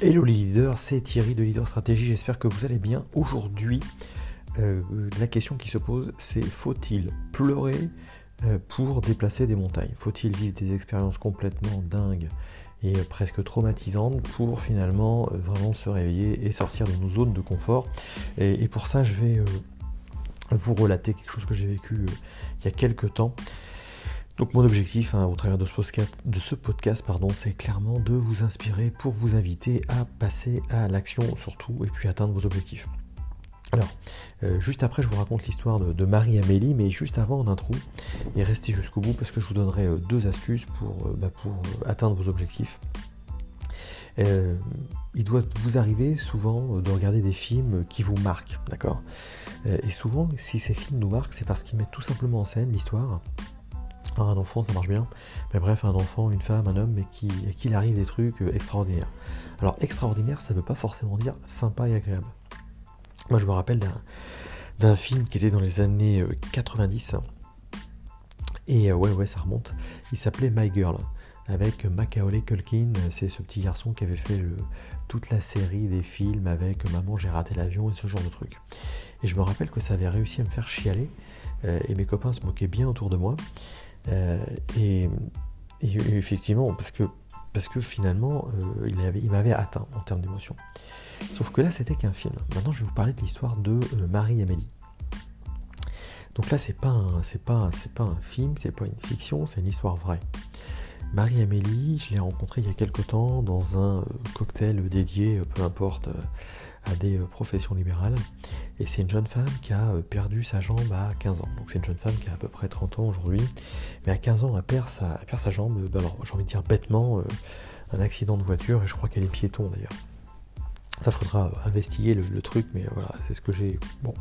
Hello les leaders, c'est Thierry de Leader Stratégie, j'espère que vous allez bien. Aujourd'hui, euh, la question qui se pose, c'est faut-il pleurer euh, pour déplacer des montagnes? Faut-il vivre des expériences complètement dingues et euh, presque traumatisantes pour finalement vraiment se réveiller et sortir de nos zones de confort? Et, pour ça, je vais vous relater quelque chose que j'ai vécu il y a quelques temps. Donc mon objectif hein, au travers de ce podcast, de ce podcast pardon, c'est clairement de vous inspirer pour vous inviter à passer à l'action surtout et puis atteindre vos objectifs. Alors, euh, juste après, je vous raconte l'histoire de, Marie-Amélie, mais juste avant, en intro, et restez jusqu'au bout parce que je vous donnerai euh, deux astuces pour, euh, bah, pour atteindre vos objectifs. il doit vous arriver souvent de regarder des films qui vous marquent, d'accord? Et souvent, si ces films nous marquent, c'est parce qu'ils mettent tout simplement en scène l'histoire un enfant, ça marche bien. Mais bref, un enfant, une femme, un homme, mais qui, à qui il arrive des trucs euh, extraordinaires. Alors, extraordinaire, ça ne veut pas forcément dire sympa et agréable. Moi, je me rappelle d'un film qui était dans les années 90. Euh, et euh, ouais, ouais, ça remonte. Il s'appelait My Girl. Avec Macaulay Culkin. C'est ce petit garçon qui avait fait toute la série des films avec Maman, j'ai raté l'avion et ce genre de trucs. Et je me rappelle que ça avait réussi à me faire chialer. et mes copains se moquaient bien autour de moi. Euh, et, effectivement, parce que, parce que finalement, euh, il, il m'avait atteint en termes d'émotion. Sauf que là, c'était qu'un film. Maintenant, je vais vous parler de l'histoire de euh, Marie-Amélie. Donc là, c'est pas c'est pas, c'est pas un film, c'est pas une fiction, c'est une histoire vraie. Marie-Amélie, je l'ai rencontrée il y a quelque temps dans un cocktail dédié, peu importe, à des euh, professions libérales. Et c'est une jeune femme qui a euh, perdu sa jambe à 15 ans. Donc c'est une jeune femme qui a à peu près 30 ans aujourd'hui. Mais à 15 ans, elle perd sa, jambe, euh, bah alors j'ai envie de dire bêtement, un accident de voiture, et je crois qu'elle est piéton d'ailleurs. Ça faudra investiguer le, truc, mais voilà, c'est ce que j'ai. Bon.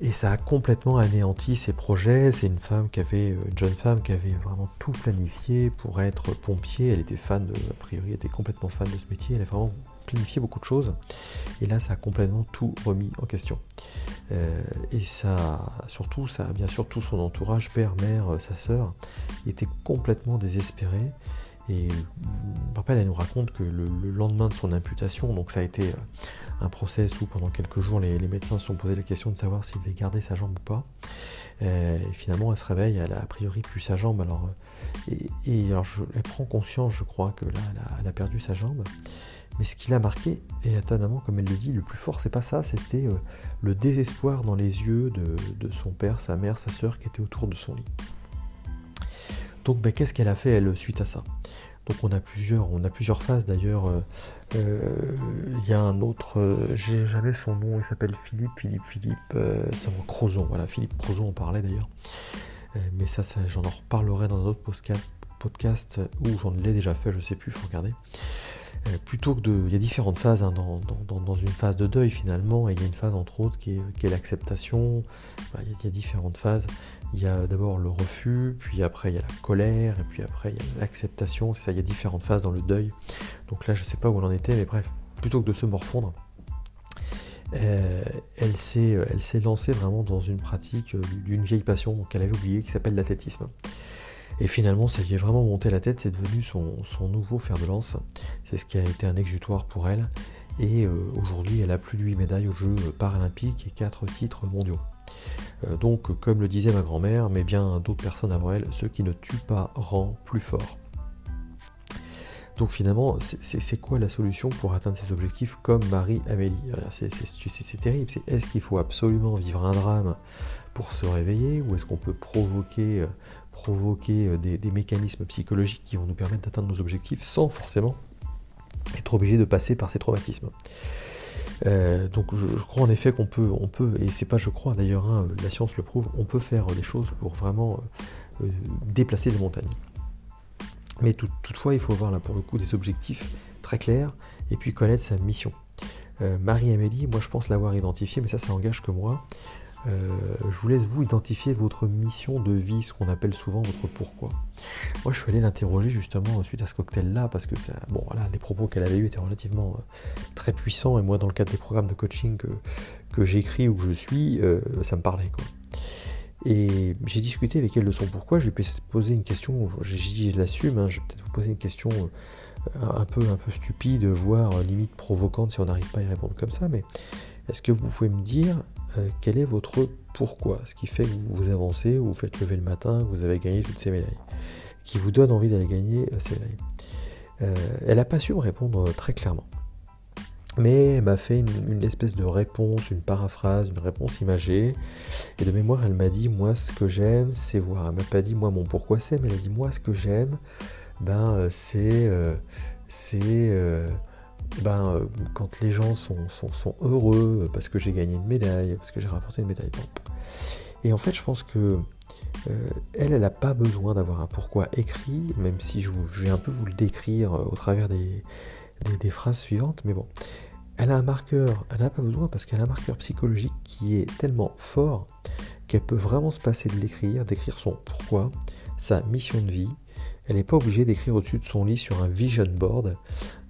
Et ça a complètement anéanti ses projets. C'est une femme qui avait, une jeune femme qui avait vraiment tout planifié pour être pompier. Elle était fan de, a priori, elle était complètement fan de ce métier. Elle est vraiment planifié beaucoup de choses. Et là, ça a complètement tout remis en question. Euh, et ça, surtout, ça, bien sûr, tout son entourage, père, mère, euh, sa sœur, était complètement désespéré. Et rappelle, elle nous raconte que le, lendemain de son imputation, donc ça a été euh, un process où pendant quelques jours les, médecins se sont posé la question de savoir s'il devait garder sa jambe ou pas. et finalement, elle se réveille, elle a a priori plus sa jambe. Alors, et, alors elle prend conscience, je crois, que là, elle a perdu sa jambe. Mais ce qui l'a marqué, et étonnamment, comme elle le dit, le plus fort, c'est pas ça, c'était euh, le désespoir dans les yeux de, son père, sa mère, sa soeur qui étaient autour de son lit. Donc, ben, qu'est-ce qu'elle a fait, elle, suite à ça? Donc, on a plusieurs, on a plusieurs phases d'ailleurs. Euh, euh, il y a un autre, j'ai jamais son nom, il s'appelle Philippe, Philippe, Philippe, c'est Crozon, voilà, Philippe Crozon, on parlait d'ailleurs. mais ça, j'en en reparlerai dans un autre podcast, podcast où j'en l'ai déjà fait, je sais plus, il faut regarder. Euh, plutôt que de. Il y a différentes phases hein, dans, une phase de deuil finalement, et il y a une phase entre autres qui est, l'acceptation. il, y a, différentes phases. Il y a d'abord le refus, puis après il y a la colère, et puis après il y a l'acceptation. C'est ça, il y a différentes phases dans le deuil. Donc là, je ne sais pas où on en était, mais bref, plutôt que de se morfondre, euh, elle s'est lancée vraiment dans une pratique euh, d'une vieille passion qu'elle avait oubliée qui s'appelle l'athlétisme. Et finalement, ça lui est vraiment monté la tête, c'est devenu son, nouveau fer de lance. C'est ce qui a été un exutoire pour elle. Et euh, aujourd'hui, elle a plus de 8 médailles aux Jeux paralympiques et 4 titres mondiaux. Euh, donc, comme le disait ma grand-mère, mais bien d'autres personnes avant elle, ce qui ne tue pas rend plus fort. Donc finalement, c'est quoi la solution pour atteindre ces objectifs comme Marie-Amélie? C'est terrible. Est-ce qu'il faut absolument vivre un drame pour se réveiller? Ou est-ce qu'on peut provoquer, euh, provoquer euh, des, mécanismes psychologiques qui vont nous permettre d'atteindre nos objectifs sans forcément être obligé de passer par ces traumatismes. Euh, donc je, crois en effet qu'on peut, on peut, et c'est pas je crois d'ailleurs, hein, la science le prouve, on peut faire des choses pour vraiment euh, déplacer des montagnes. Mais toutefois, il faut avoir là pour le coup des objectifs très clairs et puis connaître sa mission. Marie-Amélie, moi je pense l'avoir identifié, mais ça, ça engage que moi. Euh, je vous laisse vous identifier votre mission de vie, ce qu'on appelle souvent votre pourquoi. Moi, je suis allé l'interroger justement suite à ce cocktail-là parce que bon, voilà, les propos qu'elle avait eus étaient relativement euh, très puissants et moi, dans le cadre des programmes de coaching que, que j'écris ou que je suis, euh, ça me parlait. Et j'ai discuté avec elle de son pourquoi. Je lui ai posé une question. Dit, je l'assume. Hein, je vais peut-être vous poser une question un peu, un peu stupide, voire limite provocante si on n'arrive pas à y répondre comme ça, mais est-ce que vous pouvez me dire quel est votre pourquoi? Ce qui fait que vous avancez, vous faites lever le matin, vous avez gagné toutes ces médailles, qui vous donne envie d'aller gagner ces médailles. elle n'a pas su me répondre très clairement. Mais elle m'a fait une, espèce de réponse, une paraphrase, une réponse imagée. Et de mémoire, elle m'a dit Moi, ce que j'aime, c'est voir. Elle m'a pas dit Moi, mon pourquoi c'est, mais elle a dit Moi, ce que j'aime, ben, euh, c'est. Euh, c'est. Euh, ben, quand les gens sont, sont, heureux parce que j'ai gagné une médaille, parce que j'ai rapporté une médaille. Et en fait, je pense que elle, elle n'a pas besoin d'avoir un pourquoi écrit, même si je, vais un peu vous le décrire au travers des, des phrases suivantes. Mais bon, elle a un marqueur, elle n'a pas besoin parce qu'elle a un marqueur psychologique qui est tellement fort qu'elle peut vraiment se passer de l'écrire, d'écrire son pourquoi, sa mission de vie. Elle n'est pas obligée d'écrire au-dessus de son lit sur un vision board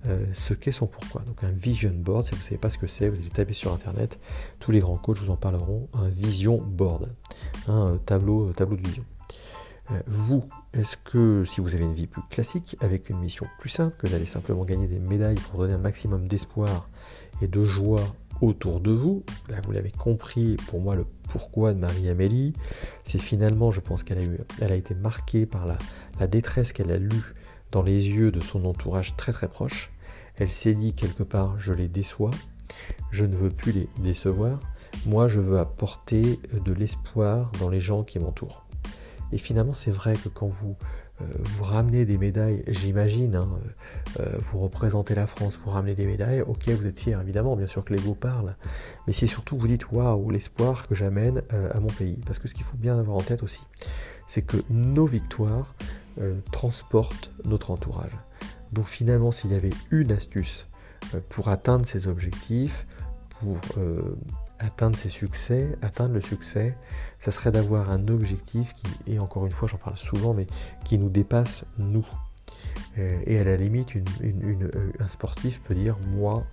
euh, ce qu'est son pourquoi. Donc un vision board, si vous ne savez pas ce que c'est, vous allez taper sur internet, tous les grands coachs vous en parleront, un vision board, un euh, tableau, tableau de vision. Euh, vous, est-ce que si vous avez une vie plus classique, avec une mission plus simple, que d'aller simplement gagner des médailles pour donner un maximum d'espoir et de joie autour de vous. Là, vous l'avez compris, pour moi, le pourquoi de Marie-Amélie, c'est finalement, je pense qu'elle a été marquée par la, la détresse qu'elle a lue dans les yeux de son entourage très très proche. Elle s'est dit quelque part, je les déçois, je ne veux plus les décevoir, moi je veux apporter de l'espoir dans les gens qui m'entourent. Et finalement, c'est vrai que quand vous euh, vous ramenez des médailles, j'imagine, hein, euh, euh, vous représentez la France, vous ramenez des médailles, ok, vous êtes fier, évidemment, bien sûr que l'ego parle, mais c'est surtout vous dites waouh, l'espoir que j'amène à mon pays. Parce que ce qu'il faut bien avoir en tête aussi, c'est que nos victoires transportent notre entourage. Donc finalement, s'il y avait une astuce pour atteindre ces objectifs, pour atteindre ses succès, atteindre le succès, ça serait d'avoir un objectif qui, et encore une fois j'en parle souvent, mais qui nous dépasse nous. Euh, et à la limite, euh, un sportif peut dire, moi,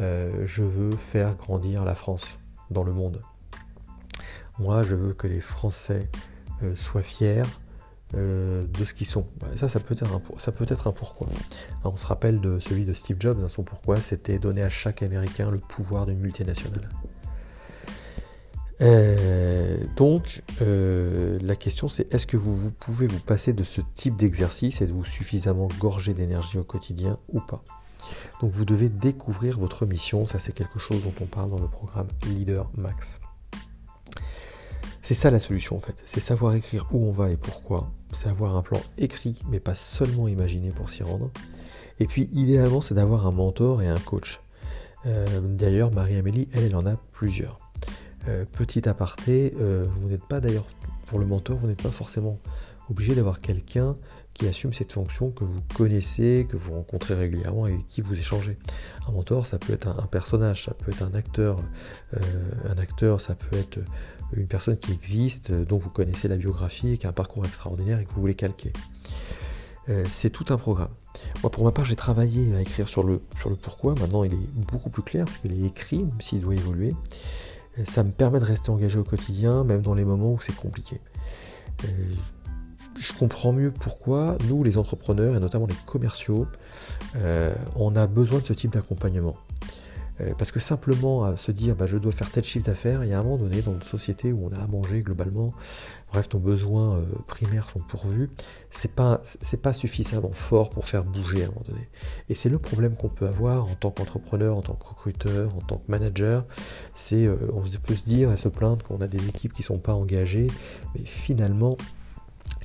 euh, je veux faire grandir la France dans le monde. Moi, je veux que les Français soient fiers de ce qu'ils sont. Ça, ça peut, être un, ça peut être un pourquoi. on se rappelle de celui de Steve Jobs, hein, son pourquoi, c'était donner à chaque Américain le pouvoir d'une multinationale. Euh, donc, euh, la question c'est est-ce que vous, vous, pouvez vous passer de ce type d'exercice Êtes-vous suffisamment gorgé d'énergie au quotidien ou pas? Donc, vous devez découvrir votre mission. Ça, c'est quelque chose dont on parle dans le programme Leader Max. C'est ça la solution en fait. C'est savoir écrire où on va et pourquoi. C'est avoir un plan écrit, mais pas seulement imaginé pour s'y rendre. Et puis, idéalement, c'est d'avoir un mentor et un coach. Euh, d'ailleurs, Marie-Amélie, elle, elle en a plusieurs. Euh, petit aparté, euh, vous n'êtes pas d'ailleurs, pour le mentor, vous n'êtes pas forcément obligé d'avoir quelqu'un qui assume cette fonction que vous connaissez, que vous rencontrez régulièrement et qui vous échangez. Un mentor, ça peut être un, personnage, ça peut être un acteur, euh, un acteur, ça peut être une personne qui existe, dont vous connaissez la biographie, qui a un parcours extraordinaire et que vous voulez calquer. c'est tout un programme. Moi, pour ma part, j'ai travaillé à écrire sur le, sur le pourquoi. Maintenant, il est beaucoup plus clair, parce qu'il est écrit, même s'il doit évoluer ça me permet de rester engagé au quotidien, même dans les moments où c'est compliqué. Je comprends mieux pourquoi nous, les entrepreneurs, et notamment les commerciaux, euh, on a besoin de ce type d'accompagnement. Euh, parce que simplement se dire bah, je dois faire tel chiffre d'affaires, il y a un moment donné dans une société où on a à manger globalement, bref, nos besoins euh, primaires sont pourvus, c'est pas, pas suffisamment fort pour faire bouger à un moment donné. Et c'est le problème qu'on peut avoir en tant qu'entrepreneur, en tant que recruteur, en tant que manager. C'est, euh, on peut se dire et se plaindre qu'on a des équipes qui ne sont pas engagées, mais finalement,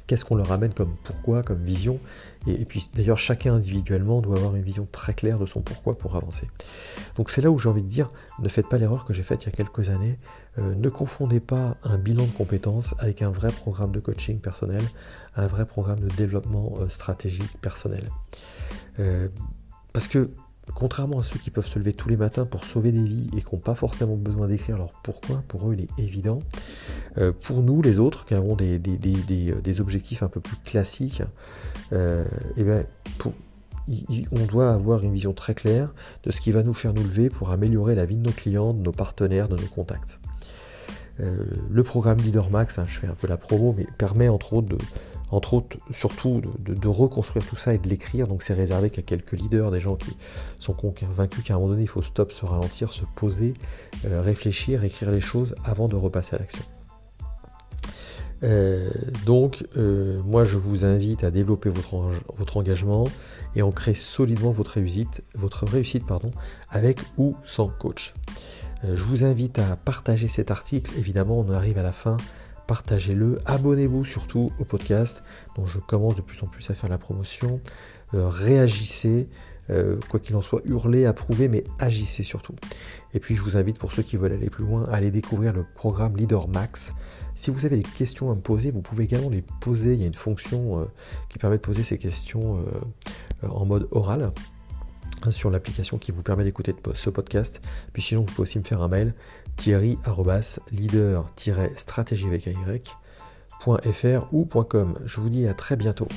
qu'est-ce qu'on leur amène comme pourquoi, comme vision et, puis d'ailleurs, chacun individuellement doit avoir une vision très claire de son pourquoi pour avancer. Donc c'est là où j'ai envie de dire, ne faites pas l'erreur que j'ai faite il y a quelques années. Euh, ne confondez pas un bilan de compétences avec un vrai programme de coaching personnel, un vrai programme de développement euh, stratégique personnel. Euh, parce que contrairement à ceux qui peuvent se lever tous les matins pour sauver des vies et qui n'ont pas forcément besoin d'écrire leur pourquoi, pour eux il est évident. Euh, pour nous les autres qui avons des, des, objectifs un peu plus classiques, euh, eh ben, on doit avoir une vision très claire de ce qui va nous faire nous lever pour améliorer la vie de nos clients, de nos partenaires, de nos contacts. Euh, le programme Leader Max, hein, je fais un peu la promo, mais permet entre autres de, entre autres, surtout de, reconstruire tout ça et de l'écrire. Donc c'est réservé qu'à quelques leaders, des gens qui sont convaincus qu'à un moment donné, il faut stop, se ralentir, se poser, euh, réfléchir, écrire les choses avant de repasser à l'action. Euh, donc, euh, moi, je vous invite à développer votre, engagement et ancrer solidement votre réussite, votre réussite pardon, avec ou sans coach. je vous invite à partager cet article. Évidemment, on arrive à la fin partagez-le, abonnez-vous surtout au podcast dont je commence de plus en plus à faire la promotion, euh, réagissez, euh, quoi qu'il en soit, hurlez, approuvez, mais agissez surtout. Et puis je vous invite pour ceux qui veulent aller plus loin à aller découvrir le programme Leader Max. Si vous avez des questions à me poser, vous pouvez également les poser. Il y a une fonction euh, qui permet de poser ces questions en mode oral sur l'application qui vous permet d'écouter ce podcast. Puis sinon, vous pouvez aussi me faire un mail thierry-leader-stratégie ou .com. Je vous dis à très bientôt.